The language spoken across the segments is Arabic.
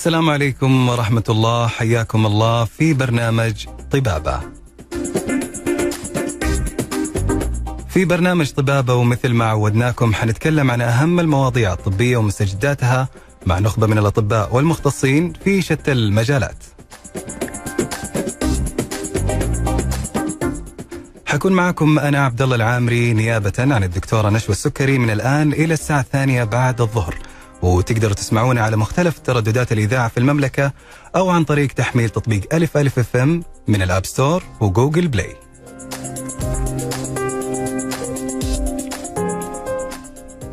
السلام عليكم ورحمة الله حياكم الله في برنامج طبابة. في برنامج طبابة ومثل ما عودناكم حنتكلم عن أهم المواضيع الطبية ومستجداتها مع نخبة من الأطباء والمختصين في شتى المجالات. حكون معكم أنا عبد الله العامري نيابة عن الدكتورة نشوى السكري من الآن إلى الساعة الثانية بعد الظهر. وتقدروا تسمعونا على مختلف ترددات الإذاعة في المملكة أو عن طريق تحميل تطبيق ألف ألف FM من ال App Store و Google Play.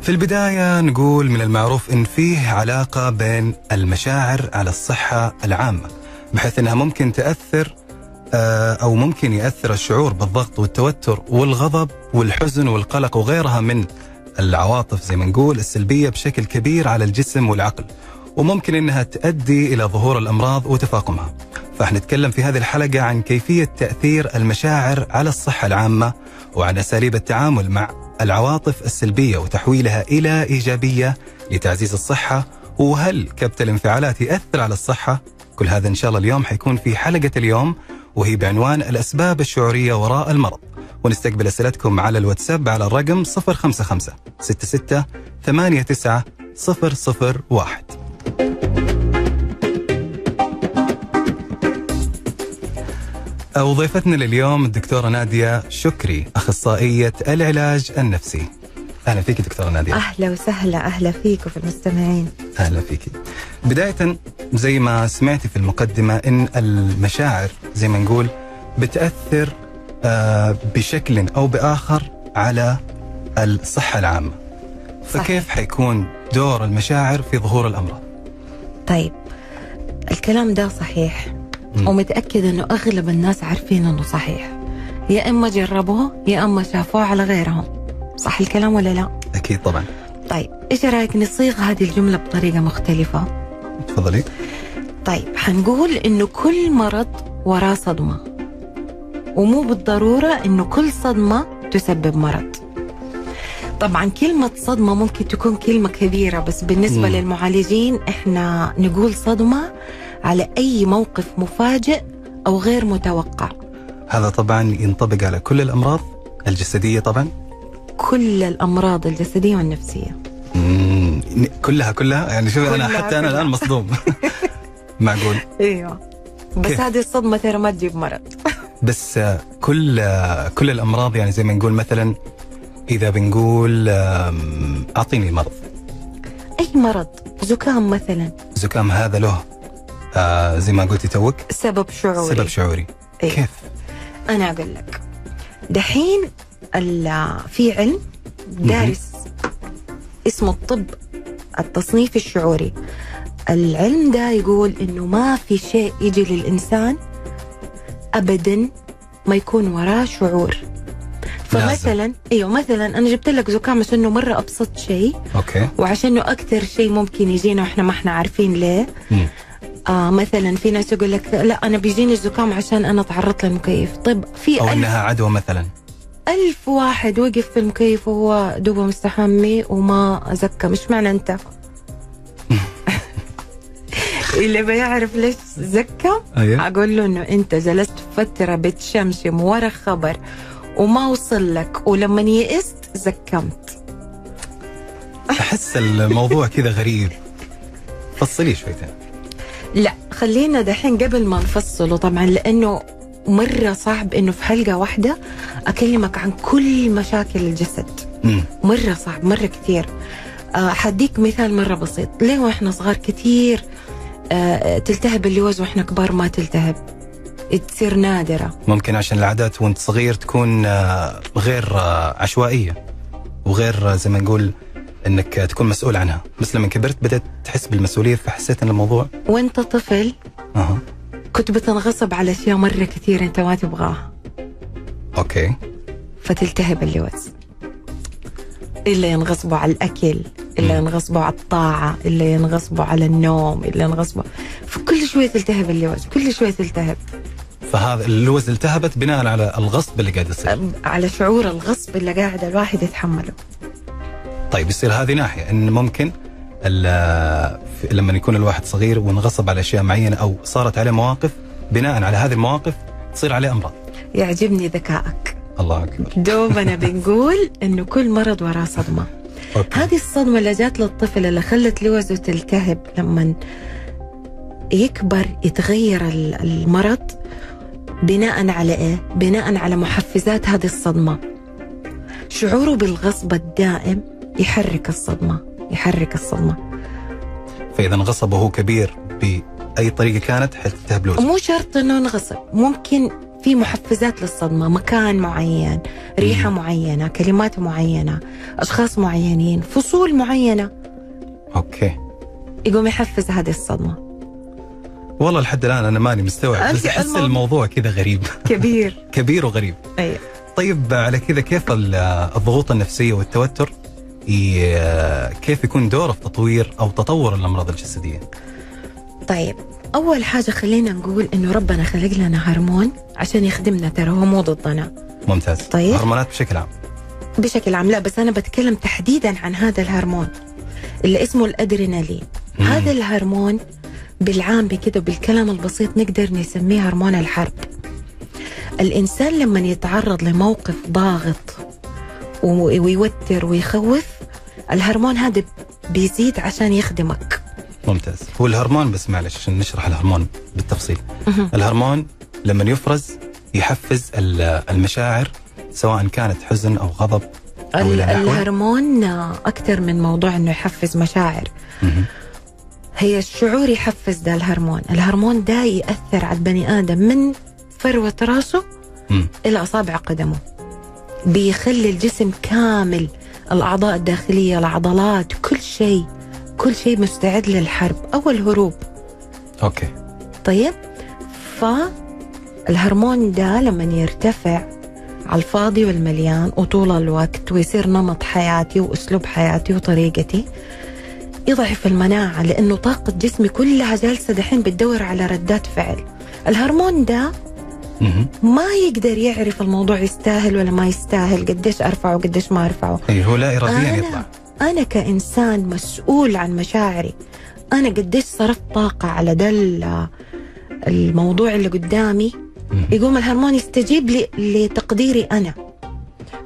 في البداية نقول من المعروف إن فيه علاقة بين المشاعر على الصحة العامة بحيث أنها ممكن تأثر آه، أو ممكن يأثر الشعور بالضغط والتوتر والغضب والحزن والقلق وغيرها من العواطف زي ما نقول السلبية بشكل كبير على الجسم والعقل وممكن إنها تؤدي إلى ظهور الأمراض وتفاقمها. فحنتكلم في هذه الحلقة عن كيفية تأثير المشاعر على الصحة العامة وعن أساليب التعامل مع العواطف السلبية وتحويلها إلى إيجابية لتعزيز الصحة وهل كبت الانفعالات يأثر على الصحة؟ كل هذا إن شاء الله اليوم حيكون في حلقة اليوم وهي بعنوان الأسباب الشعورية وراء المرض. ونستقبل أسئلتكم على الواتساب على الرقم 055 66 89 001 وضيفتنا لليوم الدكتورة نادية شكري أخصائية العلاج النفسي. أهلا فيك دكتورة نادية. أهلا وسهلا أهلا فيك وفي المستمعين. أهلا فيك. بداية زي ما سمعتي في المقدمة إن المشاعر زي ما نقول بتأثر آه، بشكل أو بآخر على الصحة العامة. فكيف حيكون دور المشاعر في ظهور الأمراض؟ طيب الكلام ده صحيح م. ومتأكد إنه أغلب الناس عارفين إنه صحيح. يا إما جربوه يا إما شافوه على غيرهم. صح الكلام ولا لا؟ أكيد طبعا. طيب إيش رأيك نصيغ هذه الجملة بطريقة مختلفة؟ تفضلي. طيب حنقول إنه كل مرض وراه صدمة ومو بالضرورة إنه كل صدمة تسبب مرض. طبعا كلمة صدمة ممكن تكون كلمة كبيرة بس بالنسبة مم. للمعالجين إحنا نقول صدمة على أي موقف مفاجئ أو غير متوقع. هذا طبعا ينطبق على كل الأمراض الجسدية طبعا. كل الأمراض الجسدية والنفسية. مم. كلها كلها؟ يعني شوف أنا حتى كلها. أنا الآن مصدوم. معقول؟ أيوه. بس هذه الصدمة ترى ما تجيب مرض. بس كل كل الأمراض يعني زي ما نقول مثلا إذا بنقول أعطيني مرض أي مرض؟ زكام مثلا. زكام هذا له آه زي ما قلتي توك. سبب شعوري. سبب شعوري. أيه؟ كيف؟ أنا أقول لك. دحين في علم دارس اسمه الطب التصنيف الشعوري. العلم ده يقول إنه ما في شيء يجي للإنسان ابدا ما يكون وراه شعور. فمثلا إيوه مثلا أنا جبت لك زكام عشان إنه مرة أبسط شيء. أوكي. وعشان إنه أكثر شيء ممكن يجينا وإحنا ما إحنا عارفين ليه. آه مثلا في ناس يقول لك لا أنا بيجيني الزكام عشان أنا تعرضت للمكيف. طيب في أو إنها عدوى مثلا. ألف واحد وقف في المكيف وهو دوبه مستحمي وما زكى. مش معنى أنت. اللي بيعرف ليش زكى أيوه. أقول له إنه أنت جلست فتره بتشمشم ورا خبر وما وصل لك ولما يئست زكمت. أحس الموضوع كذا غريب. فصلي شويتين لا خلينا دحين قبل ما نفصله طبعا لأنه مرة صعب إنه في حلقة واحدة أكلمك عن كل مشاكل الجسد. م. مرة صعب مرة كثير. أه حديك مثال مرة بسيط. ليه وإحنا صغار كثير آه، تلتهب اللوز وإحنا كبار ما تلتهب؟ تصير نادرة. ممكن عشان العادات وانت صغير تكون آه، غير آه، عشوائية وغير آه، زي ما نقول إنك تكون مسؤول عنها. بس لما كبرت بدأت تحس بالمسؤولية فحسيت إن الموضوع وانت طفل أها. كنت بتنغصب على أشياء مرة كثير أنت ما تبغاها. أوكي. فتلتهب اللوز. إلا ينغصبوا على الأكل إلا ينغصبوا على الطاعة إلا ينغصبوا على النوم إلا ينغصبوا. فكل شوية تلتهب اللوز كل شوية تلتهب. فهذا اللوز التهبت بناء على الغصب اللي قاعد يصير. على شعور الغصب اللي قاعد الواحد يتحمله. طيب يصير هذه ناحية إن ممكن لما يكون الواحد صغير وانغصب على أشياء معينة أو صارت عليه مواقف بناء على هذه المواقف تصير عليه أمراض. يعجبني ذكائك. الله أكبر. دوبنا بنقول إنه كل مرض وراه صدمة. أوكي. هذه الصدمة اللي جات للطفل اللي خلت لوزة تلتهب لما يكبر يتغير ال- المرض بناء على إيه؟ بناء على محفزات هذه الصدمة. شعوره بالغصب الدائم يحرك الصدمة يحرك الصدمة. فإذا انغصب وهو كبير بأي طريقة كانت حتلتهب لوز مو شرط إنه انغصب ممكن في محفزات للصدمة مكان معين ريحة معينة كلمات معينة أشخاص معينين فصول معينة. أوكي. يقوم يحفز هذه الصدمة. والله لحد الآن أنا ماني مستوعب بس أحس الموضوع- الموضوع كذا غريب. كبير. كبير وغريب. أيوه طيب على كذا كيف ال- الضغوط النفسية والتوتر كيف يكون دوره في تطوير أو تطور الأمراض الجسدية؟ طيب أول حاجة خلينا نقول إنه ربنا خلق لنا هرمون عشان يخدمنا ترى هو مو ضدنا. ممتاز. طيب. هرمونات بشكل عام. بشكل عام لا بس أنا بتكلم تحديدا عن هذا الهرمون اللي اسمه الأدرينالين. هذا الهرمون بالعام كده بالكلام البسيط نقدر نسميه هرمون الحرب. الإنسان لما يتعرض لموقف ضاغط ويوتر ويخوف الهرمون هذا بيزيد عشان يخدمك. ممتاز. هو الهرمون بس معلش عشان نشرح الهرمون بالتفصيل. الهرمون لما يفرز يحفز ال- المشاعر سواء كانت حزن أو غضب نحوه الهرمون أكثر من موضوع إنه يحفز مشاعر. هي الشعور يحفز ده الهرمون. الهرمون ده يأثر على البني آدم من فروة راسه مم. إلى أصابع قدمه. بيخلي الجسم كامل الأعضاء الداخلية العضلات كل شيء كل شيء مستعد للحرب أو الهروب. أوكي. طيب؟ فالهرمون ده لما يرتفع على الفاضي والمليان وطول الوقت ويصير نمط حياتي وأسلوب حياتي وطريقتي يضعف المناعة لأنه طاقة جسمي كلها جالسة دحين بتدور على ردات فعل. الهرمون ده. ما يقدر يعرف الموضوع يستاهل ولا ما يستاهل قديش أرفعه وقديش ما أرفعه. أي هو لا اراديا أنا- يطلع. أنا كإنسان مسؤول عن مشاعري. أنا قديش صرفت طاقة على ده ال- الموضوع اللي قدامي. يقوم الهرمون يستجيب لتقديري أنا.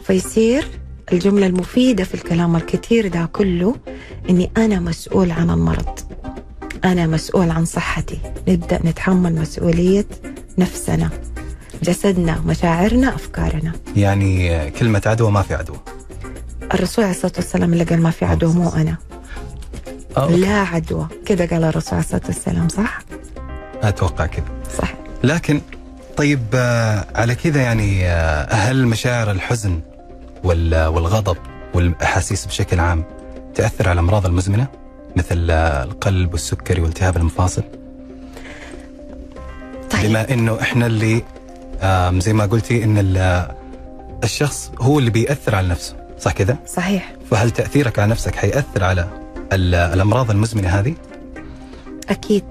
فيصير الجملة المفيدة في الكلام الكثير ده كله إني أنا مسؤول عن المرض. أنا مسؤول عن صحتي. نبدأ نتحمل مسؤولية نفسنا جسدنا مشاعرنا أفكارنا. يعني كلمة عدوى ما في عدوى. الرسول عليه الصلاة والسلام اللي قال ما في عدوى مو أنا. آه، لا عدوى. كذا قال الرسول عليه الصلاة والسلام صح؟ أتوقع كذا صح. لكن طيب آه، على كذا يعني آه، هل مشاعر الحزن والغضب والأحاسيس بشكل عام تأثر على الامراض المزمنة مثل القلب والسكري والتهاب المفاصل. طيب. بما إنه إحنا اللي زي ما قلتي إن ال- الشخص هو اللي بيأثر على نفسه صح كذا؟ صحيح. فهل تأثيرك على نفسك حيأثر على ال- الأمراض المزمنة هذه؟ أكيد.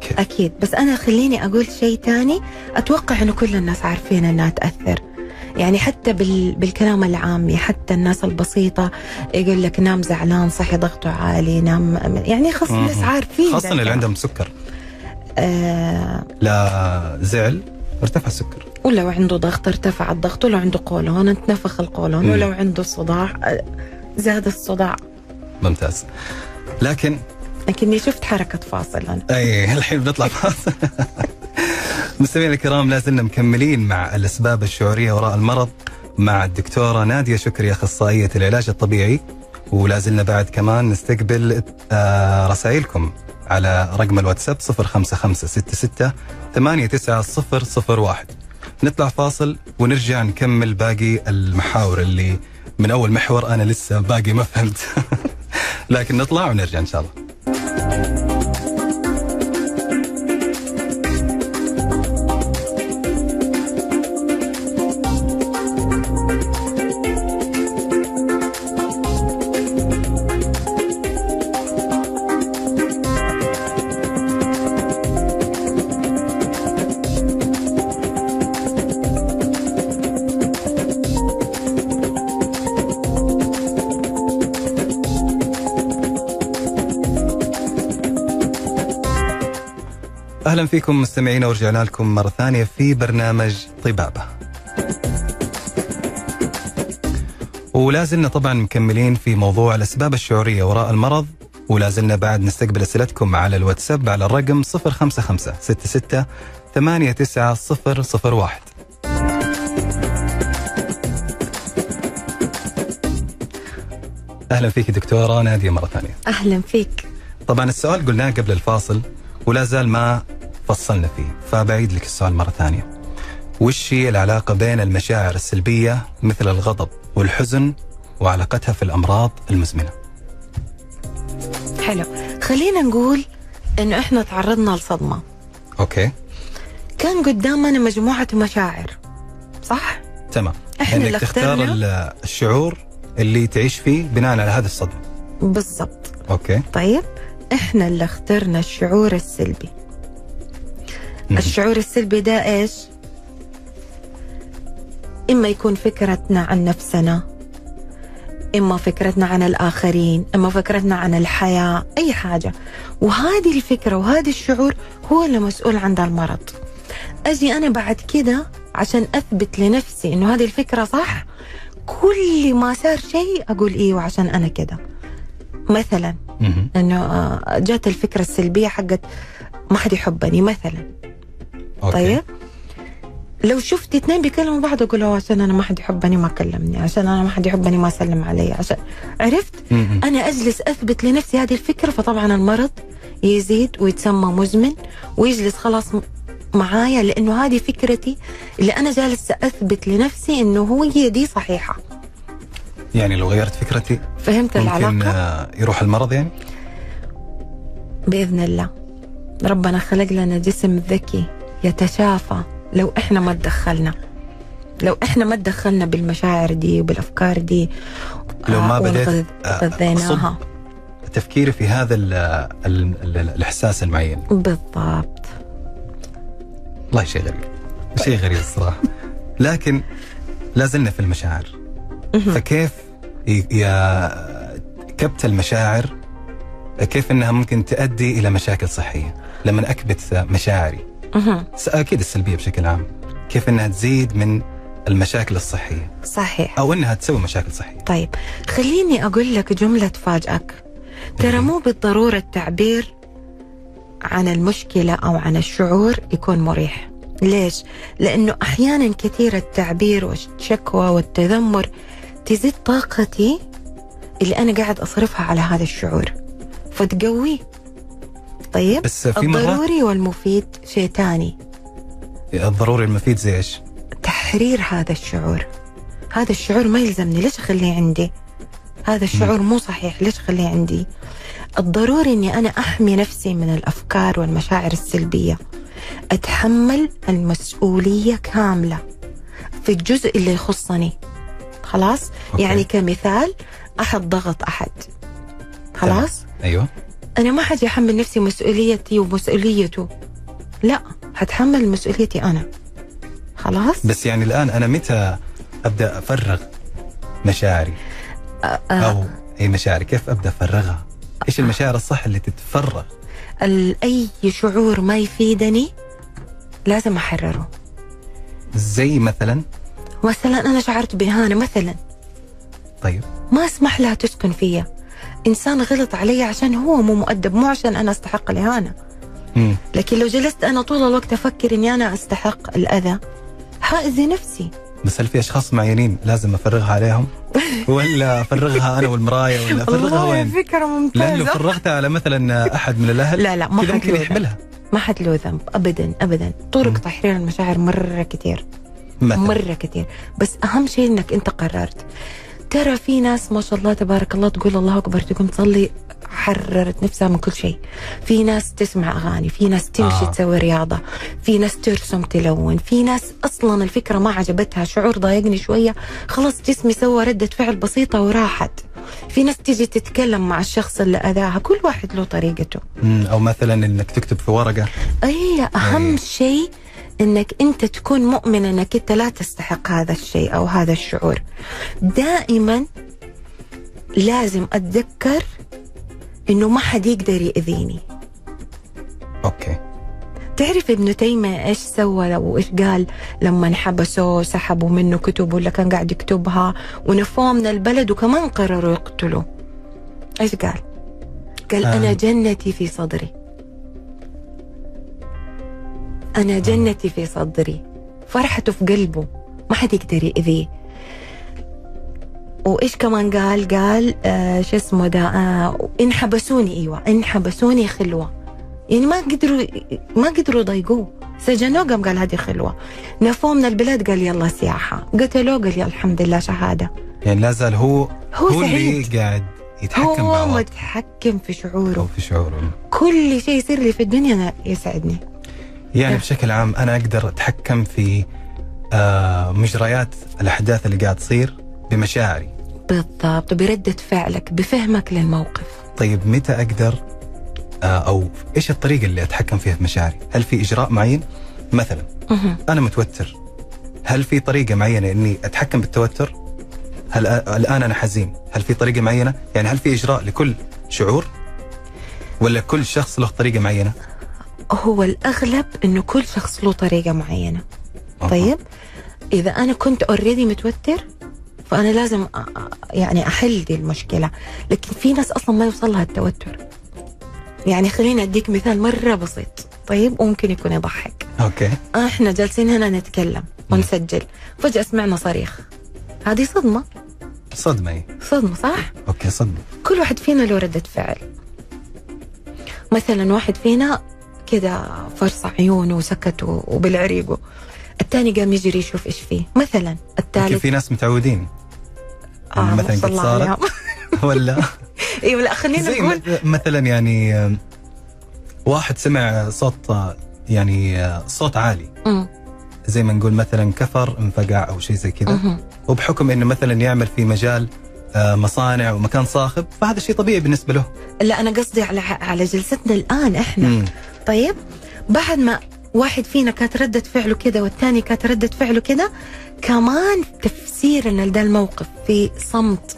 كيف؟ أكيد. بس أنا خليني أقول شيء تاني. أتوقع إنه كل الناس عارفين إنها تأثر. يعني حتى بال... بالكلام العامي حتى الناس البسيطة يقول لك نام زعلان صحي ضغطه عالي نام يعني خاص الناس. عارفين خاصة اللي. عندهم سكر آه لا زعل ارتفع السكر ولو عنده ضغط ارتفع الضغط ولو عنده قولون اتنفخ القولون. ولو عنده صداع آه، زاد الصداع ممتاز لكن لكني شفت حركة فاصل أنا اي الحين بنطلع فاصل مستمعينا الكرام لا زلنا مكملين مع الأسباب الشعورية وراء المرض مع الدكتورة نادية شكري أخصائية العلاج الطبيعي. ولا زلنا بعد كمان نستقبل آه، رسائلكم على رقم الواتساب 05566 89001 نطلع فاصل ونرجع نكمل باقي المحاور اللي من أول محور أنا لسه باقي ما فهمت. لكن نطلع ونرجع إن شاء الله. أهلا فيكم مستمعينا ورجعنا لكم مرة ثانية في برنامج طبابة. ولا زلنا طبعا مكملين في موضوع الأسباب الشعورية وراء المرض ولا زلنا بعد نستقبل أسئلتكم على الواتساب على الرقم 055 66 89001 أهلا فيك دكتورة نادية مرة ثانية. أهلا فيك. طبعا السؤال قلناه قبل الفاصل ولا زال ما فصلنا فيه. فبعيد لك السؤال مرة ثانية. وش هي العلاقة بين المشاعر السلبية مثل الغضب والحزن وعلاقتها في الأمراض المزمنة؟ حلو. خلينا نقول انه إحنا تعرضنا لصدمة. أوكي. كان قدامنا مجموعة مشاعر صح؟ تمام. إحنا انك اللي تختار الشعور اللي تعيش فيه بناء على هذه الصدمة. بالضبط. أوكي. طيب إحنا اللي اخترنا الشعور السلبي. الشعور السلبي ده إيش؟ إما يكون فكرتنا عن نفسنا إما فكرتنا عن الآخرين إما فكرتنا عن الحياة أي حاجة. وهذه الفكرة وهذا الشعور هو اللي مسؤول عن ذا المرض. أجي أنا بعد كده عشان أثبت لنفسي إنه هذه الفكرة صح؟ كل ما صار شيء أقول إيوه عشان أنا كده. مثلا. إنه آه، جات الفكرة السلبية حقت ما حد يحبني مثلا. أوكي. طيب. لو شفت اثنين بيكلموا بعض أقول له عشان أنا ما حد يحبني ما كلمني عشان أنا ما حد يحبني ما سلم علي عشان عرفت. أنا أجلس أثبت لنفسي هذه الفكرة فطبعا المرض يزيد ويتسمى مزمن ويجلس خلاص معايا لأنه هذه فكرتي اللي أنا جالسه أثبت لنفسي إنه هو هي دي صحيحة. يعني لو غيرت فكرتي فهمت ممكن العلاقة؟ آه، يروح المرض يعني؟ بإذن الله. ربنا خلق لنا جسم ذكي. يتشافى. لو إحنا ما تدخلنا لو إحنا ما تدخلنا بالمشاعر دي وبالأفكار دي لو ما آه، بديت، غذيناها تفكيري في هذا ال ال ال الإحساس المعين. بالضبط. والله شيء غريب. شيء غريب الصراحة. لكن لا زلنا في المشاعر. فكيف يا كبت المشاعر كيف إنها ممكن تؤدي إلى مشاكل صحية؟ لما أكبت مشاعري. أكيد السلبية بشكل عام. كيف إنها تزيد من المشاكل الصحية؟ صحيح. أو إنها تسوي مشاكل صحية. طيب خليني أقول لك جملة تفاجئك. ترى مو بالضرورة التعبير عن المشكلة أو عن الشعور يكون مريح. ليش؟ لأنه أحيانا كثير التعبير والشكوى والتذمر تزيد طاقتي اللي أنا قاعد أصرفها على هذا الشعور. فتقويه. طيب بس في مرات الضروري والمفيد شيء تاني الضروري المفيد زي إيش؟ تحرير هذا الشعور. هذا الشعور ما يلزمني ليش أخليه عندي؟ هذا الشعور مو صحيح ليش أخليه عندي؟ الضروري إني أنا أحمي نفسي من الأفكار والمشاعر السلبية. أتحمل المسؤولية كاملة في الجزء اللي يخصني. خلاص؟ أوكي. يعني كمثال أحد ضغط أحد. خلاص؟ أيوه. أنا ما حاجي احمل نفسي مسؤوليتي ومسؤوليته. لا حتحمل مسؤوليتي أنا. خلاص؟ بس يعني الآن أنا متى أبدأ أفرغ مشاعري؟ آه، أو أي مشاعري؟ كيف أبدأ أفرغها؟ إيش المشاعر الصح اللي تتفرغ؟ أي شعور ما يفيدني لازم أحرره. زي مثلا؟ مثلا أنا شعرت باهانه مثلا. طيب. ما أسمح لها تسكن فيا. إنسان غلط علي عشان هو مو مؤدب مو عشان أنا أستحق الإهانة. لكن لو جلست أنا طول الوقت أفكر إني أنا أستحق الأذى حاذي نفسي. بس هل في أشخاص معينين لازم أفرغها عليهم؟ ولا أفرغها أنا والمرايه ولا أفرغها والله وين؟ فكرة لأنه ممتازة فرغتها على مثلا أحد من الأهل لا لا ما حد ممكن له ذنب. يحملها ما حد له ذنب ابدا ابدا. طرق مم. تحرير المشاعر مرة كتير. مثلا. مرة كتير. بس أهم شيء إنك أنت قررت. ترى في ناس ما شاء الله تبارك الله تقول الله أكبر تقوم تصلي حررت نفسها من كل شيء في ناس تسمع أغاني في ناس تمشي آه. تسوي رياضة في ناس ترسم تلون في ناس أصلا الفكرة ما عجبتها شعور ضايقني شوية خلاص جسمي سوى ردة فعل بسيطة وراحت في ناس تيجي تتكلم مع الشخص اللي أذاها كل واحد له طريقته أو مثلا إنك تكتب في ورقة أي أهم أي. شيء إنك أنت تكون مؤمن إنك أنت لا تستحق هذا الشيء أو هذا الشعور. دائما لازم أتذكر إنه ما حد يقدر يأذيني. أوكي. تعرف ابن تيمية إيش سوى لو إيش قال لما انحبسوا سحبوا منه كتب ولا كان قاعد يكتبها ونفوه من البلد وكمان قرروا يقتلوا إيش قال؟ قال آه. أنا جنتي في صدري. أنا جنتي في صدري. فرحته في قلبه. ما حد يقدر يأذيه. وإيش كمان قال؟ قال آه شو اسمه ده؟ آه انحبسوني. إيوه انحبسوني خلوة. يعني ما قدروا ما قدروا يضايقوه. سجنوه قام قال هذه خلوة. نفوه من البلاد قال يلا سياحة. قتلوه قال يا الحمد لله شهادة. يعني لا زال هو هو, هو اللي قاعد يتحكم هو متحكم في شعوره. في شعوره. كل شيء يصير لي في الدنيا أنا يسعدني. يعني. بشكل عام أنا أقدر أتحكم في آه مجريات الأحداث اللي قاعد تصير بمشاعري. بالضبط بردة فعلك بفهمك للموقف. طيب متى أقدر آه أو إيش الطريقة اللي أتحكم فيها في مشاعري؟ هل في إجراء معين؟ مثلا. أنا متوتر. هل في طريقة معينة إني أتحكم بالتوتر؟ هل أ- الآن أنا حزين. هل في طريقة معينة؟ يعني هل في إجراء لكل شعور؟ ولا كل شخص له طريقة معينة؟ هو الأغلب إنه كل شخص له طريقة معينة. أها. طيب؟ إذا أنا كنت already متوتر فأنا لازم يعني أحل دي المشكلة. لكن في ناس أصلا ما يوصل لها التوتر. يعني خليني أديك مثال مرة بسيط. طيب؟ وممكن يكون يضحك. أوكي. إحنا جالسين هنا نتكلم ونسجل. فجأة سمعنا صريخ. هذه صدمة. إيه. صدمة صح؟ أوكي صدمة. كل واحد فينا له ردة فعل. مثلا واحد فينا كذا فرص عيونه وسكت و- وبالعريقه. الثاني قام يجري يشوف إيش فيه. مثلا الثالث في ناس متعودين. آه مثلاً ما شاء قد صارت. ولا؟ أيوه لا خلينا نقول م- مثلا يعني آم، واحد سمع صوت آه، يعني آه، صوت عالي. أمم، زي ما نقول مثلا كفر انفقع أو شيء زي كذا. وبحكم إنه مثلا يعمل في مجال آه، مصانع ومكان صاخب فهذا شيء طبيعي بالنسبة له. لا أنا قصدي على على جلستنا الآن إحنا. مم. طيب بعد ما واحد فينا كانت ردة فعله كده والثاني كانت ردة فعله كده كمان تفسيرنا لده الموقف في صمت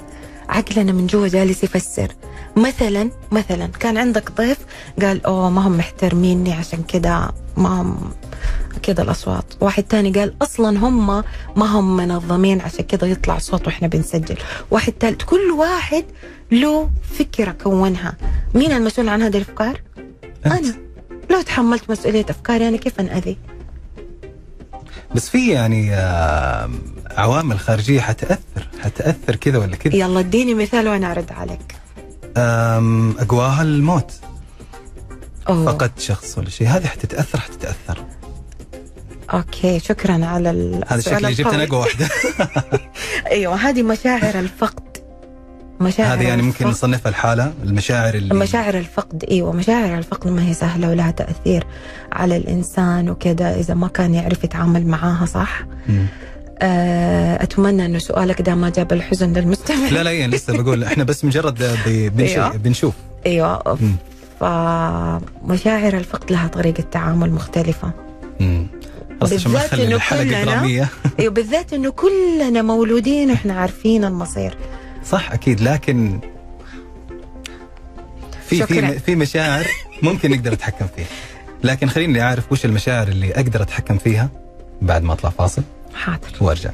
عقلنا من جوا جالس يفسر. مثلا مثلا كان عندك ضيف قال أوه ما هم محترميني عشان كده ما هم كده الأصوات. واحد تاني قال أصلا هم ما هم منظمين عشان كده يطلع صوت وإحنا بنسجل. واحد ثالث كل واحد له فكرة كونها. مين المسؤول عن هذه الإفكار؟ أنت. أنا. لو تحملت مسؤولية أفكاري أنا كيف انأذي بس في يعني آه، عوامل خارجية حتأثر حتأثر كذا ولا كذا. يلا اديني مثال وأنا أرد عليك. أقواها الموت. أوه. فقدت شخص ولا شيء. هذه حتتأثر حتتأثر. أوكي شكرا على ال- هذا السؤال شكلي جبت أنا. أقوى واحدة. أيوه هذه مشاعر الفقد. مشاعر هذه يعني ممكن. نصنفها الحالة المشاعر اللي مشاعر الفقد إيوه مشاعر الفقد ما هي سهلة ولها تأثير على الإنسان وكذا إذا ما كان يعرف يتعامل معاها صح مم. آه، أتمنى إنه سؤالك ده ما جاب الحزن للمستمع لا لا يعني لسه بقول إحنا بس مجرد أيوة. بنشوف إيوه. فمشاعر الفقد لها طريقة تعامل مختلفة مم. خلاص عشان ما بالذات الحلقة كلنا- إيوه بالذات إنه كلنا مولودين وإحنا عارفين المصير صح أكيد. لكن في. في في مشاعر ممكن نقدر نتحكم فيها. لكن خليني أعرف وش المشاعر اللي أقدر أتحكم فيها بعد ما أطلع فاصل. حاضر. وأرجع.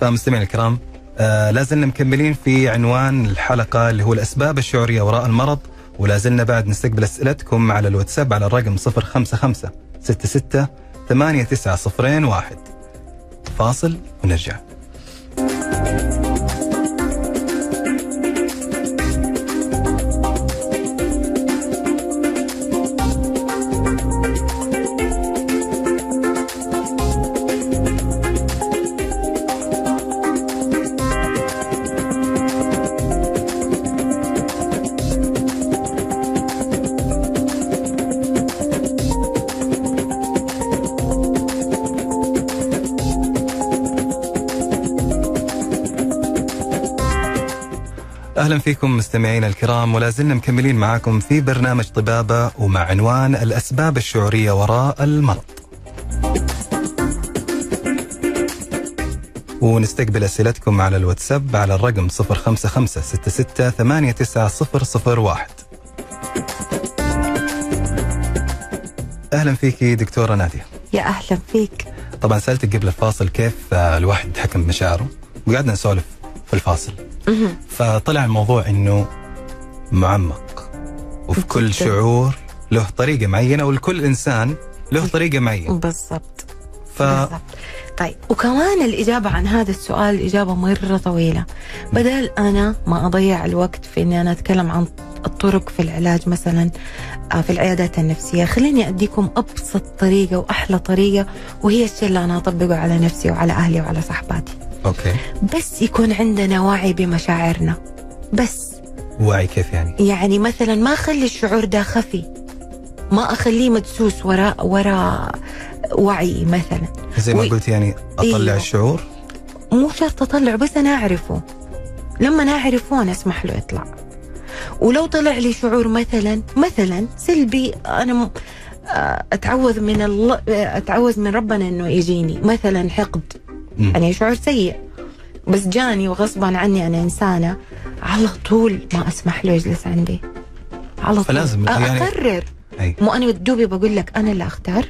فمستمعينا الكرام آه لازلنا مكملين في عنوان الحلقة اللي هو الأسباب الشعورية وراء المرض ولا زلنا بعد نستقبل أسئلتكم على الواتساب على الرقم 055 66 8901 فاصل ونرجع. أهلا فيكم مستمعينا الكرام ولا زلنا مكملين معاكم في برنامج طبابة ومع عنوان الأسباب الشعورية وراء المرض. ونستقبل أسئلتكم على الواتساب على الرقم 055 أهلا فيكي دكتورة نادية. يا أهلا فيك طبعا سألتك قبل الفاصل كيف الواحد يتحكم بمشاعره وقعدنا نسولف في الفاصل. فطلع الموضوع إنه معمق وفي كل. شعور له طريقة معينة ولكل إنسان له طريقة معينة. بالضبط. ف بالضبط. طيب وكمان الإجابة عن هذا السؤال إجابة مرة طويلة. بدل أنا ما أضيع الوقت في أني أنا أتكلم عن الطرق في العلاج مثلا آه، في العيادات النفسية خليني أديكم أبسط طريقة وأحلى طريقة وهي الشيء اللي أنا أطبقه على نفسي وعلى أهلي وعلى صحباتي. أوكي. بس يكون عندنا وعي بمشاعرنا. بس. وعي كيف يعني؟ يعني مثلا ما أخلي الشعور ده خفي. ما أخليه مدسوس وراء وراء وعي مثلا. زي ما وي- قلت يعني أطلع أيوه. الشعور؟ مو شرط اطلعه بس أنا أعرفه. لما أنا أعرفه أنا أسمح له يطلع. ولو طلع لي شعور مثلا مثلا سلبي أنا م- آه، أتعوذ من الله آه، أتعوذ من ربنا إنه يجيني. مثلا حقد. يعني شعور سيء. بس جاني وغصبا عني أنا إنسانة على طول ما أسمح له يجلس عندي. على طول. فلازم يعني- أقرر. أي. مو أنا دوبي بقول لك أنا اللي أختار.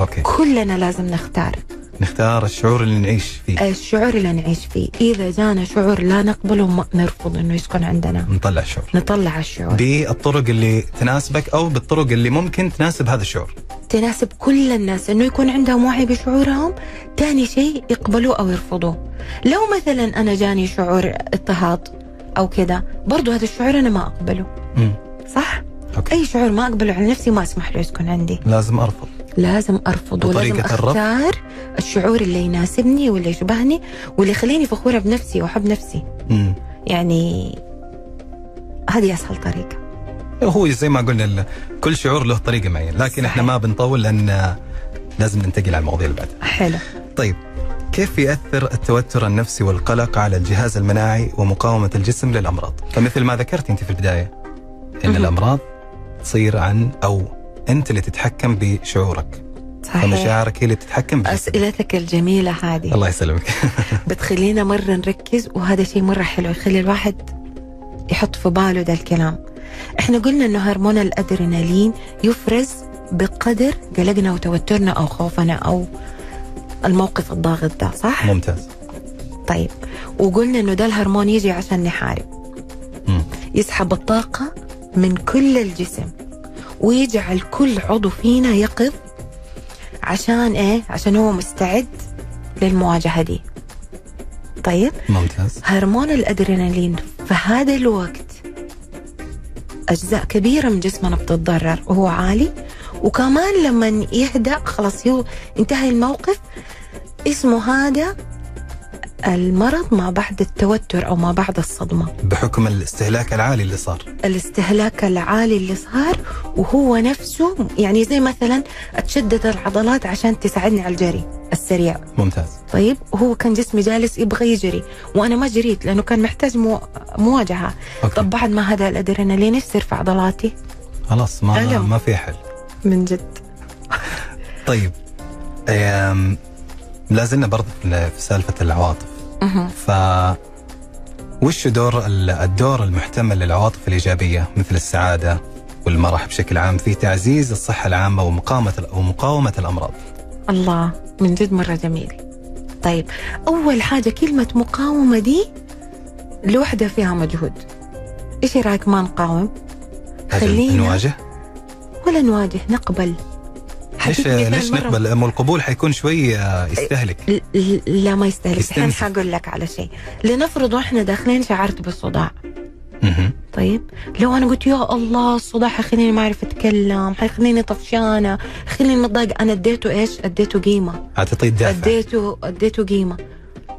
أوكي. كلنا لازم نختار. نختار الشعور اللي نعيش فيه. الشعور اللي نعيش فيه. إذا جانا شعور لا نقبله ما نرفض إنه يسكن عندنا. نطلع الشعور. نطلع الشعور. بالطرق اللي تناسبك أو بالطرق اللي ممكن تناسب هذا الشعور. تناسب كل الناس. إنه يكون عندهم وعي بشعورهم ثاني شيء يقبلوه أو يرفضوه لو مثلا أنا جاني شعور اضطهاد أو كذا برضو هذا الشعور أنا ما أقبله. مم. صح؟ أوكي. أي شعور ما أقبله على نفسي ما أسمح له يسكن عندي. لازم أرفض. لازم أرفض ولازم؟ أختار الشعور اللي يناسبني واللي يشبهني واللي يخليني فخورة بنفسي وأحب نفسي مم. يعني هذه أسهل طريقة هو زي ما قلنا كل شعور له طريقة معينة لكن صحيح. إحنا ما بنطول لأن لازم ننتقل على المواضيع اللي بعدها حلو طيب كيف يأثر التوتر النفسي والقلق على الجهاز المناعي ومقاومة الجسم للأمراض؟ فمثل ما ذكرت أنت في البداية أن. الأمراض تصير عن أو أنت اللي تتحكم بشعورك صحيح. فمشاعرك هي اللي تتحكم بجسمك أسئلتك الجميلة هذه الله يسلمك. بتخلينا مرة نركز وهذا شيء مرة حلو يخلي الواحد يحط في باله ده الكلام. إحنا قلنا إنه هرمون الادرينالين يفرز بقدر قلقنا وتوترنا أو خوفنا أو الموقف الضاغط ده صح؟ ممتاز. طيب. وقلنا إنه ده الهرمون يجي عشان نحارب. مم. يسحب الطاقة من كل الجسم ويجعل كل عضو فينا يقظ عشان إيه؟ عشان هو مستعد للمواجهة دي. طيب ممتاز هرمون الأدرينالين في هذا الوقت أجزاء كبيرة من جسمنا بتتضرر وهو عالي وكمان لما يهدأ خلاص يو انتهى الموقف اسمه هذا المرض ما بعد التوتر أو ما بعد الصدمة. بحكم الاستهلاك العالي اللي صار. الاستهلاك العالي اللي صار وهو نفسه يعني زي مثلا أتشدد العضلات عشان تساعدني على الجري السريع. ممتاز. طيب وهو كان جسمي جالس يبغى يجري وأنا ما جريت لأنه كان محتاج مو... مواجهة. أوكي. طب بعد ما هذا الأدرينالين يصير في عضلاتي؟ خلاص ما ألم. ما في حل. من جد. طيب لا زلنا برضه في سالفة العواطف. ف وش دور ال- الدور المحتمل للعواطف الإيجابية مثل السعادة والمرح بشكل عام في تعزيز الصحة العامة ومقاومة ومقاومة الأمراض؟ الله من جد مرة جميل. طيب أول حاجة كلمة مقاومة دي لوحدها فيها مجهود. إيش رأيك ما نقاوم؟ خلينا نواجه؟ ولا نواجه نقبل. ليش مثال ليش. نقبل؟ أم القبول حيكون شوي آه، يستهلك. لا ما يستاهل الحين. حقول لك على شيء. لنفرض وإحنا داخلين شعرت بالصداع. طيب؟ لو أنا قلت يا الله الصداع حيخليني ما أعرف أتكلم حيخليني طفشانة حيخليني متضايقه أنا اديته إيش؟ اديته قيمة. اعطيه الدافع. اديته اديته قيمة.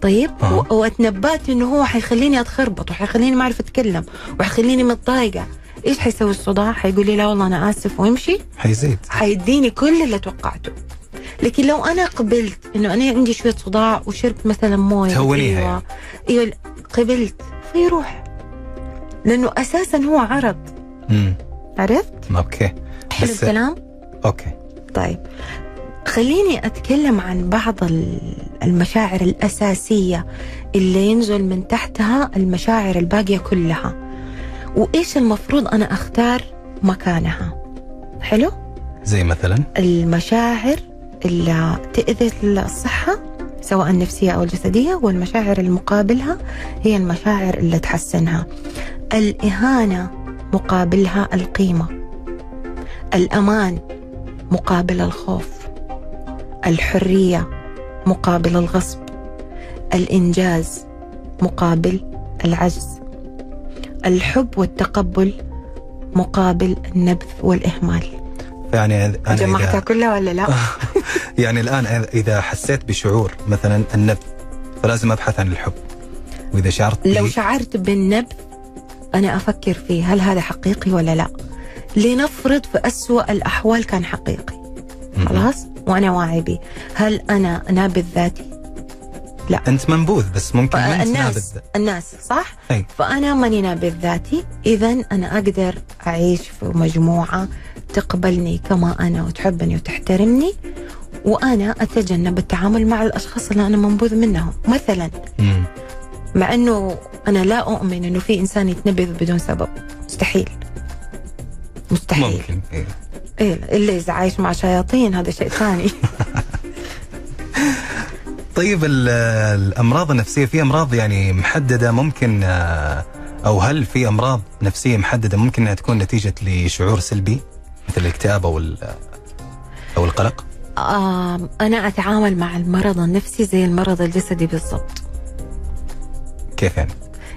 طيب؟ آه. واتنبأت إنه هو حيخليني أتخربط وحيخليني ما أعرف أتكلم وحيخليني متضايقة. إيش حيسوي الصداع؟ حيقول لي لا والله أنا آسف ويمشي. حيزيد. حيديني كل اللي توقعته. لكن لو أنا قبلت إنه أنا عندي شوية صداع وشربت مثلا موية تهونيها أيوه أيوه قبلت فيروح. لأنه أساسا هو عرض. مم. عرفت؟ أوكي. حلو بس- الكلام؟ أوكي. طيب. خليني أتكلم عن بعض ال- المشاعر الأساسية اللي ينزل من تحتها المشاعر الباقية كلها. وإيش المفروض أنا أختار مكانها؟ حلو؟ زي مثلا؟ المشاعر اللي تأذي الصحة سواء النفسية أو الجسدية والمشاعر المقابلها هي المشاعر اللي تحسنها. الإهانة مقابلها القيمة. الأمان مقابل الخوف. الحرية مقابل الغصب. الإنجاز مقابل العجز. الحب والتقبل مقابل النبذ والإهمال. يعني أنا جمعتها إذا كلها ولا لا؟ يعني الآن إذا حسيت بشعور مثلا النبذ فلازم أبحث عن الحب. وإذا شعرت لو شعرت بالنبذ أنا أفكر فيه هل هذا حقيقي ولا لا؟ لنفرض في أسوأ الأحوال كان حقيقي. خلاص؟ وأنا واعي به. هل أنا نابذ ذاتي؟ أنت منبوذ بس ممكن ما أنت الناس نابذ الناس صح؟ أي. فأنا ماني نابذ ذاتي. إذا أنا أقدر أعيش في مجموعة تقبلني كما أنا وتحبني وتحترمني وأنا أتجنب التعامل مع الأشخاص اللي أنا منبوذ منهم. مثلا مم. مع إنه أنا لا أؤمن إنه في إنسان يتنبذ بدون سبب. مستحيل. مستحيل. ممكن إيه. إيه اللي إذا عايش مع شياطين هذا شيء ثاني. طيب ال- الأمراض النفسية في أمراض يعني محددة ممكن آه، أو هل في أمراض نفسية محددة ممكن إنها تكون نتيجة لشعور سلبي مثل الاكتئاب أو أو القلق؟ آم، أنا أتعامل مع المرض النفسي زي المرض الجسدي بالضبط كيف يعني؟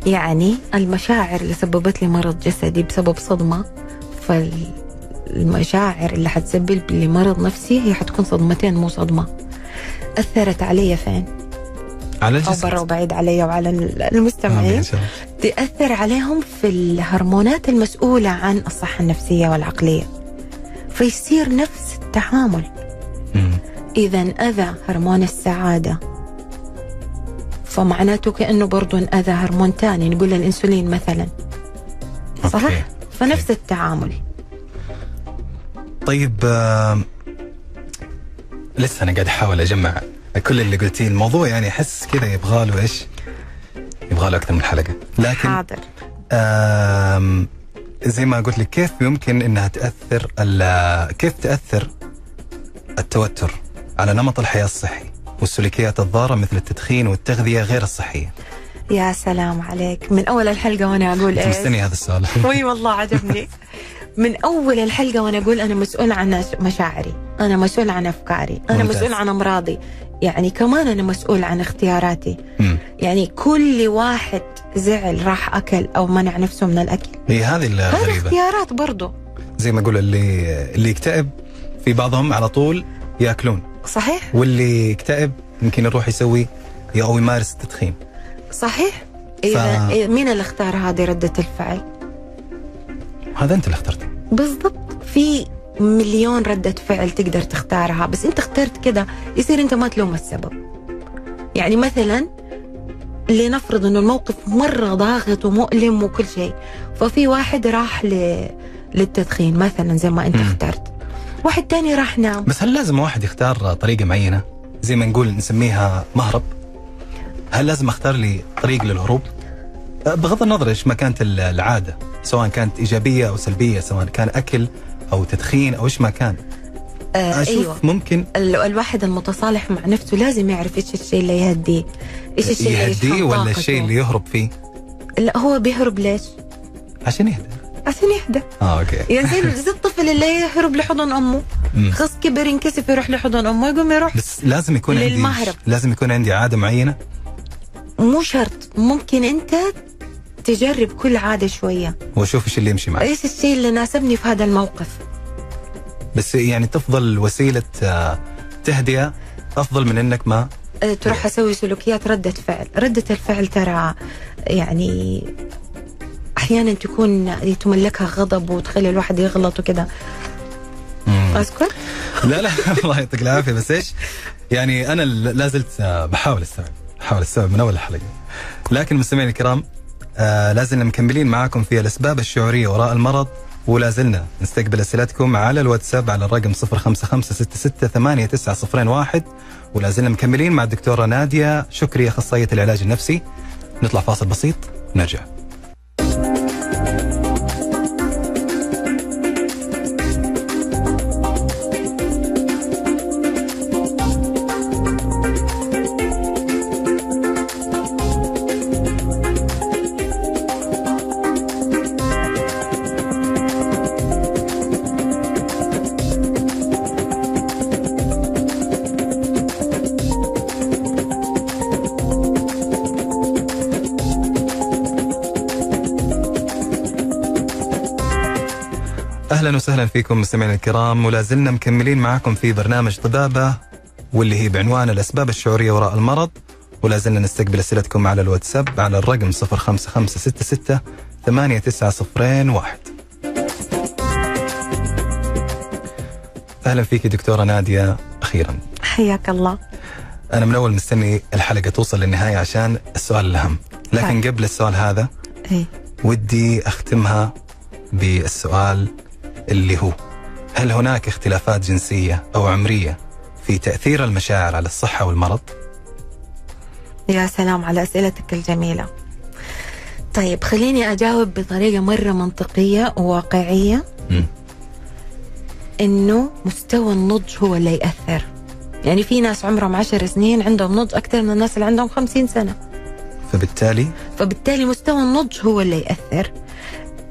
يعني المشاعر اللي سببت لي مرض جسدي بسبب صدمة فالمشاعر اللي حتسبب لي مرض نفسي هي حتكون صدمتين مو صدمة أثرت علي فين؟ على الجسد برا وبعيد علي وعلى المستمعين. تأثر عليهم في الهرمونات المسؤولة عن الصحة النفسية والعقلية. فيصير نفس التعامل. إذا أذى هرمون السعادة. فمعناته كأنه برضو أذى هرمون تاني نقول الأنسولين مثلا. صح؟ أوكي. فنفس التعامل. طيب لسه أنا قاعد أحاول أجمع كل اللي قلتيه الموضوع يعني أحس كذا يبغى له إيش؟ يبغى له أكثر من حلقة لكن حاضر آم، زي ما قلت لك كيف يمكن إنها تأثر كيف تأثر التوتر على نمط الحياة الصحي والسلوكيات الضارة مثل التدخين والتغذية غير الصحية. يا سلام عليك من أول الحلقة وأنا أقول كنت إيش مستني هذا السؤال. وي والله عجبني من أول الحلقة وأنا أقول أنا مسؤول عن مشاعري أنا مسؤول عن أفكاري أنا ممتاز. مسؤول عن أمراضي. يعني كمان أنا مسؤول عن اختياراتي. مم. يعني كل واحد زعل راح أكل أو منع نفسه من الأكل. هي هذه الغريبه اختيارات برضه زي ما أقول اللي اللي يكتئب في بعضهم على طول يأكلون. صحيح. واللي يكتئب يمكن يروح يسوي أو يمارس التدخين. صحيح. اذا إيه، مين اللي اختار هذه ردة الفعل؟ هذا أنت اللي اخترته. بالضبط. في مليون ردة فعل تقدر تختارها بس أنت اخترت كده يصير أنت ما تلوم السبب. يعني مثلا لنفرض إنه الموقف مرة ضاغط ومؤلم وكل شيء ففي واحد راح ل... للتدخين مثلا زي ما أنت مم. اخترت. واحد تاني راح نام. بس هل لازم واحد يختار طريقة معينة؟ زي ما نقول نسميها مهرب. هل لازم أختار لي طريق للهروب؟ بغض النظر إيش ما كانت ال- العادة. سواء كانت إيجابية أو سلبية سواء كان أكل أو تدخين أو إيش ما كان آه أشوف أيوه ممكن ال- الواحد المتصالح مع نفسه لازم يعرف إيش الشيء اللي يهديه إيش الشيء اللي يهديه ولا. الشيء اللي يهرب فيه لا هو بيهرب ليش؟ عشان يهدى عشان يهدى آه أوكي يعني زي زي الطفل اللي يهرب لحضن أمه. خلاص كبر ينكسف يروح لحضن أمه يقوم يروح بس لازم يكون عندي للمهرب. لازم يكون عندي عادة معينة مو شرط ممكن أنت تجرب كل عادة شوية. واشوف إيش اللي يمشي معي إيش الشيء اللي ناسبني في هذا الموقف؟ بس يعني تفضل وسيلة آه، تهدئة أفضل من إنك ما أه، تروح أسوي سلوكيات ردة فعل. ردة الفعل ترى يعني أحيانا تكون تملكها غضب وتخلي الواحد يغلط وكذا. اسكت لا لا الله يعطيك العافية. بس إيش؟ يعني أنا لا زلت آه، بحاول أستوعب بحاول أستوعب من أول الحلقة. لكن مستمعينا الكرام آه لازلنا مكملين معاكم في الأسباب الشعورية وراء المرض ولا زلنا نستقبل أسئلتكم على الواتساب على الرقم 0556689001 ولا زلنا مكملين مع الدكتورة نادية شكري أخصائية العلاج النفسي. نطلع فاصل بسيط نرجع. وسهلا فيكم مستمعينا الكرام ولا زلنا مكملين معاكم في برنامج طبابة واللي هي بعنوان الأسباب الشعورية وراء المرض ولا زلنا نستقبل أسئلتكم على الواتساب على الرقم 05566 8901 أهلا فيك دكتورة نادية أخيرا. حياك الله. أنا من أول مستني الحلقة توصل للنهاية عشان السؤال الأهم. لكن طيب. قبل السؤال هذا إيه. ودي أختمها بالسؤال اللي هو هل هناك اختلافات جنسية أو عمرية في تأثير المشاعر على الصحة والمرض؟ يا سلام على أسئلتك الجميلة. طيب خليني أجاوب بطريقة مرة منطقية وواقعية. مم. إنه مستوى النضج هو اللي يأثر. يعني في ناس عمرهم عشر سنين عندهم نضج أكثر من الناس اللي عندهم خمسين سنة. فبالتالي؟ فبالتالي مستوى النضج هو اللي يأثر.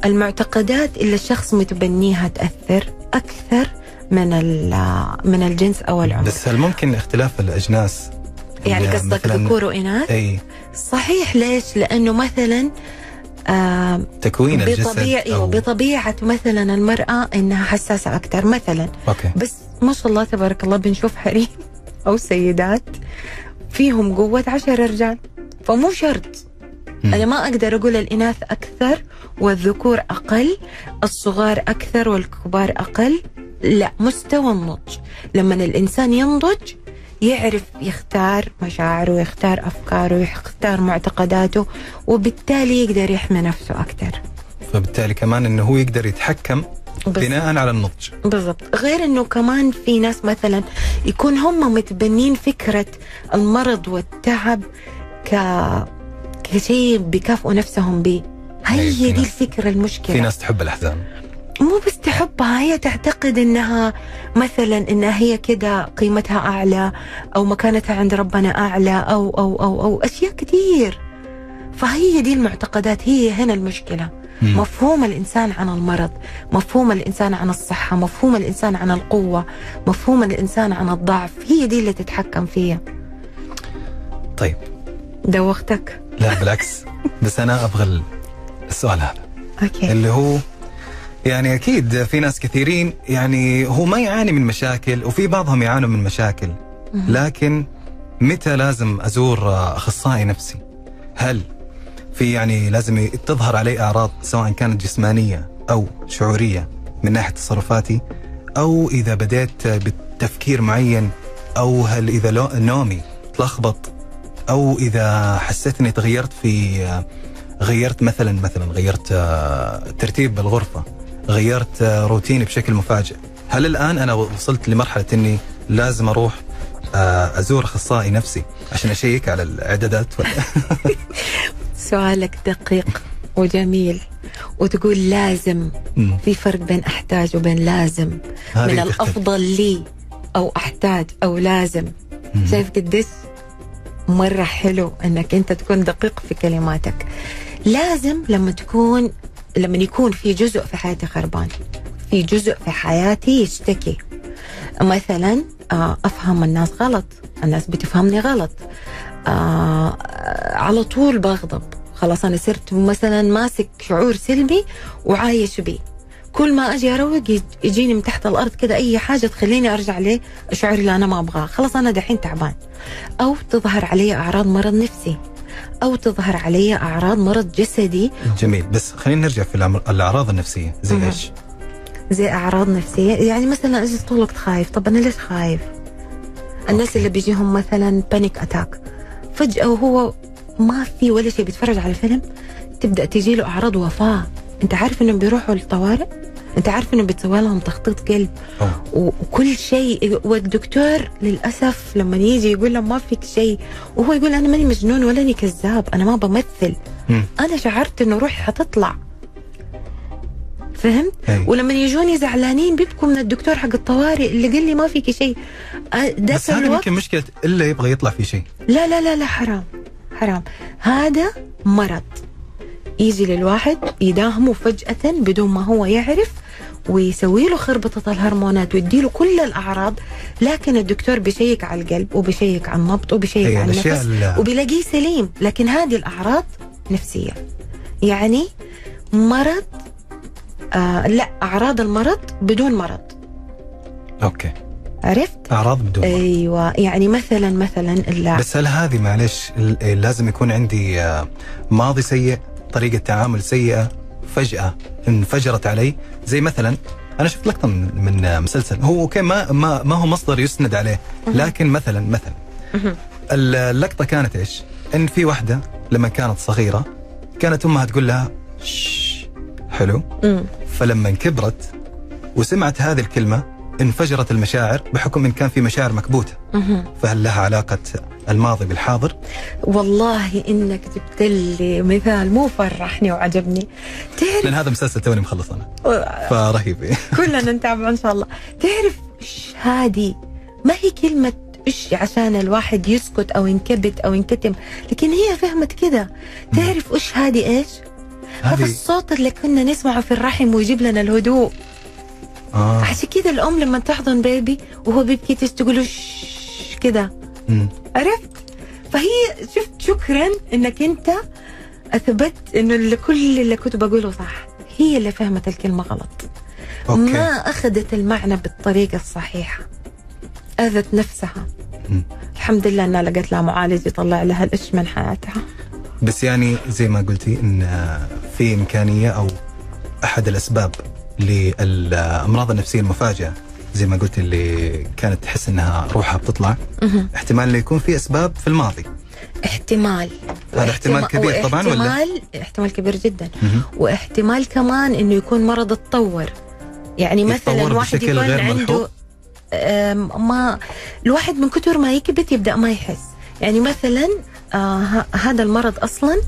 المعتقدات اللي الشخص متبنيها تأثر أكثر من ال- من الجنس أو العمر. بس هل ممكن اختلاف الأجناس؟ يعني قصدك ذكور وإناث؟ إي. صحيح ليش؟ لأنه مثلا آه تكوين الجسد بطبيعة أو... بطبيعة مثلا المرأة إنها حساسة أكثر مثلا. أوكي. بس ما شاء الله تبارك الله بنشوف حريم أو سيدات فيهم قوة عشر رجال. فمو شرط. مم. أنا ما أقدر أقول الإناث أكثر والذكور أقل الصغار أكثر والكبار أقل. لا مستوى النضج. لما الإنسان ينضج يعرف يختار مشاعره ويختار أفكاره ويختار معتقداته وبالتالي يقدر يحمي نفسه أكثر. فبالتالي كمان إنه هو يقدر يتحكم بناء على النضج. بالضبط. غير إنه كمان في ناس مثلا يكون هم متبنين فكرة المرض والتعب ك كشيء بيكافئوا نفسهم به هي في دي الفكرة المشكلة. في ناس تحب الأحزان. مو بس تحبها هي تعتقد إنها مثلا إنها هي كده قيمتها أعلى أو مكانتها عند ربنا أعلى أو أو أو أو أشياء كثير. فهي دي المعتقدات هي هنا المشكلة. مم. مفهوم الإنسان عن المرض مفهوم الإنسان عن الصحة مفهوم الإنسان عن القوة مفهوم الإنسان عن الضعف هي دي اللي تتحكم فيها. طيب. دوختك لا بالعكس. بس أنا أبغى ال- السؤال هذا. أوكي. اللي هو يعني أكيد في ناس كثيرين يعني هو ما يعاني من مشاكل وفي بعضهم يعانوا من مشاكل. لكن متى لازم أزور أخصائي نفسي؟ هل في يعني لازم تظهر علي أعراض سواء كانت جسمانية أو شعورية من ناحية تصرفاتي؟ أو إذا بديت بتفكير معين أو هل إذا نومي تلخبط أو إذا حسيت إني تغيرت في غيرت مثلا مثلا غيرت آه، ترتيب الغرفة غيرت آه، روتيني بشكل مفاجئ هل الآن أنا وصلت لمرحلة إني لازم أروح آه، أزور أخصائي نفسي عشان أشيك على الإعدادات سؤالك دقيق وجميل وتقول لازم مم. في فرق بين أحتاج وبين لازم من تختلف. الأفضل لي أو أحتاج أو لازم مم. شايف قديش مرة حلو إنك أنت تكون دقيق في كلماتك. لازم لما تكون لما يكون في جزء في حياتي خربان في جزء في حياتي يشتكي. مثلا آه، أفهم الناس غلط الناس بتفهمني غلط. آه على طول بغضب. خلاص أنا صرت مثلا ماسك شعور سلبي وعايش بيه. كل ما أجي أروق يجيني من تحت الأرض كده أي حاجة تخليني أرجع للشعور اللي أنا ما أبغاه. خلاص أنا دحين تعبان. أو تظهر علي أعراض مرض نفسي. أو تظهر علي أعراض مرض جسدي. جميل. بس خلينا نرجع في الأعراض النفسية. زي. إيش؟ زي أعراض نفسية. يعني مثلا أجي طول الوقت خايف؟ طب أنا ليش خايف؟ الناس okay. اللي بيجيهم مثلا panic attack فجأة وهو ما في ولا شيء بيتفرج على فيلم تبدأ تجي له أعراض وفاة. انت عارف انهم بيروحوا للطوارئ انت عارف انه بتسوي لهم تخطيط قلب. أوه. و- وكل شيء والدكتور للأسف لما يجي يقول له ما فيك شيء وهو يقول أنا ماني مجنون ولا أني كذاب أنا ما بمثل. مم. أنا شعرت إنه روحي حتطلع. فهمت؟ أي. ولما يجوني زعلانين بيبكوا من الدكتور حق الطوارئ اللي قال لي ما فيكي شيء. بس هذا يمكن مشكلة إلا يبغى يطلع في شيء. لا لا لا لا حرام. حرام. هذا مرض. يجي للواحد يداهمه فجأة بدون ما هو يعرف ويسوي له خربطة الهرمونات ويدي له كل الأعراض. لكن الدكتور بيشيك على القلب وبيشيك على النبض وبيشيك على النفس ال- وبيلاقيه سليم. لكن هذه الأعراض نفسية. يعني مرض آه لا أعراض المرض بدون مرض. أوكي. عرفت؟ أعراض بدون مرض. أيوه. يعني مثلا مثلا اللاعب بس هل هذه معلش لازم يكون عندي آه، ماضي سيء؟ طريقة تعامل سيئة فجأة انفجرت علي زي مثلا أنا شفت لقطة من, من مسلسل هو أوكي ما ما ما هو مصدر يسند عليه لكن مثلا مثلا. اللقطة كانت إيش؟ إن في واحدة لما كانت صغيرة كانت أمها تقول لها حلو. فلما كبرت وسمعت هذه الكلمة انفجرت المشاعر بحكم إن كان في مشاعر مكبوتة. فهل لها علاقة الماضي بالحاضر؟ والله إنك جبت لي مثال مو فرحني وعجبني. تعرف لأن هذا مسلسل توني مخلص أنا فرهيب كلنا نتابع إن شاء الله. تعرف إيش هذه؟ ما هي كلمة إيش عشان الواحد يسكت أو ينكبت أو ينكتم لكن هي فهمت كده تعرف إيش هذه إيش؟ هذا الصوت اللي كنا نسمعه في الرحم ويجيب لنا الهدوء. آه. عشان كده الأم لما تحضن بيبي وهو بيبكي تقول له كده. عرفت؟ فهي شفت شكرا إنك أنت أثبت إنه كل اللي كنت بقوله صح. هي اللي فهمت الكلمة غلط. أوكي. ما أخذت المعنى بالطريقة الصحيحة. أذت نفسها. مم. الحمد لله إنها لقت لها معالج يطلع لها القش من حياتها. بس يعني زي ما قلتي إن آه، في إمكانية أو أحد الأسباب للأمراض النفسية المفاجئة زي ما قلت اللي كانت تحس إنها روحها بتطلع. احتمال إنه يكون في أسباب في الماضي. احتمال. هذا احتمال كبير طبعاً ولا؟ واحتمال احتمال كبير جدا. واحتمال كمان إنه يكون مرض اتطور يعني مثلا واحد يكون غير عنده ما الواحد من كثر ما يكبت يبدأ ما يحس. يعني مثلا آه هذا المرض أصلا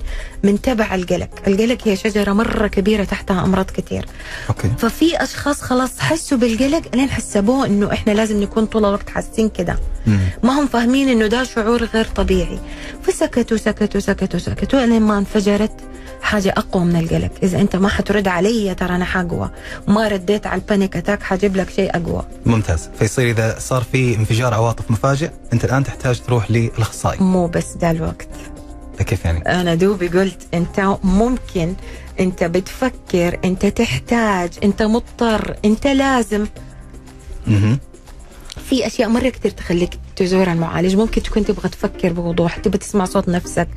من تبع القلق. القلق هي شجرة مرة كبيرة تحتها أمراض كثير. أوكي. ففي أشخاص خلاص حسوا بالقلق لين حسبوه إنه إحنا لازم نكون طول الوقت حاسين كده. ما هم فاهمين إنه ده شعور غير طبيعي. فسكتوا سكتوا سكتوا سكتوا لين ما انفجرت. حاجة أقوى من القلق. إذا أنت ما حترد علي ترى أنا حقوى ما رديت على ال panic attack حجيب لك شيء أقوى. ممتاز. فيصير إذا صار في انفجار عواطف مفاجئ أنت الآن تحتاج تروح للأخصائي. مو بس ده الوقت. كيف يعني؟ أنا دوبي قلت أنت ممكن أنت بتفكر أنت تحتاج أنت مضطر أنت لازم. في أشياء مرة كثير تخليك تزور المعالج. ممكن تكون تبغى تفكر بوضوح تبغى تسمع صوت نفسك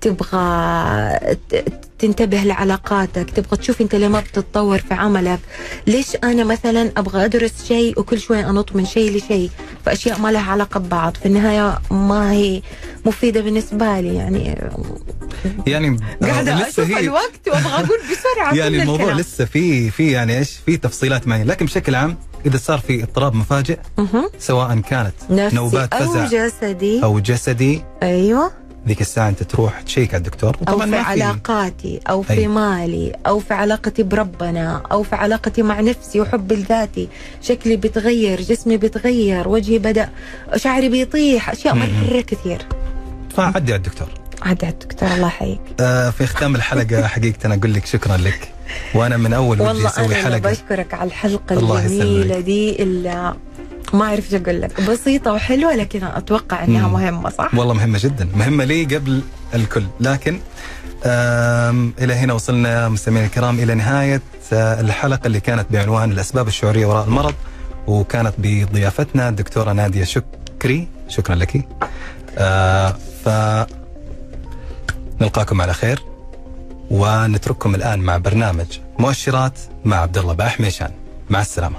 تبغى تنتبه لعلاقاتك تبغى تشوف انت ليه ما بتتطور في عملك. ليش أنا مثلا أبغى أدرس شيء وكل شوي أنط من شيء لشيء؟ فأشياء ما لها علاقة ببعض. في النهاية ما هي مفيدة بالنسبة لي يعني. يعني آه، قاعدة لسه أشوف هي- الوقت وأبغى أقول بسرعة يعني الموضوع الكلام. لسه في في يعني إيش في تفصيلات معينه لكن بشكل عام إذا صار في اضطراب مفاجئ. سواء كانت نفسي نوبات أو فزع جسدي. أو جسدي. أيوه. ذيك الساعة أنت تروح تشيك على الدكتور. وطبعا في ما في. علاقاتي أو في أي. مالي أو في علاقتي بربنا أو في علاقتي مع نفسي وحبي لذاتي شكلي بيتغير جسمي بيتغير وجهي بدأ شعري بيطيح أشياء م-م. مرة كثير. فعدي على الدكتور. عاد عاد دكتور الله يحييك. آه في ختام الحلقة حقيقة أنا أقول لك شكرا لك. وأنا من أول والله أسوي أنا اللي حلقة. بشكرك على الحلقة الجميلة. دي اللي ما أعرف إيش أقول لك. بسيطة وحلوة لكن أتوقع إنها مم. مهمة صح؟ والله مهمة جدا. مهمة لي قبل الكل. لكن إلى هنا وصلنا مستمعينا الكرام إلى نهاية آه، الحلقة اللي كانت بعنوان الأسباب الشعورية وراء المرض وكانت بضيافتنا الدكتورة نادية شكري. شكرا لك. آه ف نلقاكم على خير ونترككم الآن مع برنامج مؤشرات مع عبد الله باحميشان مع السلامة.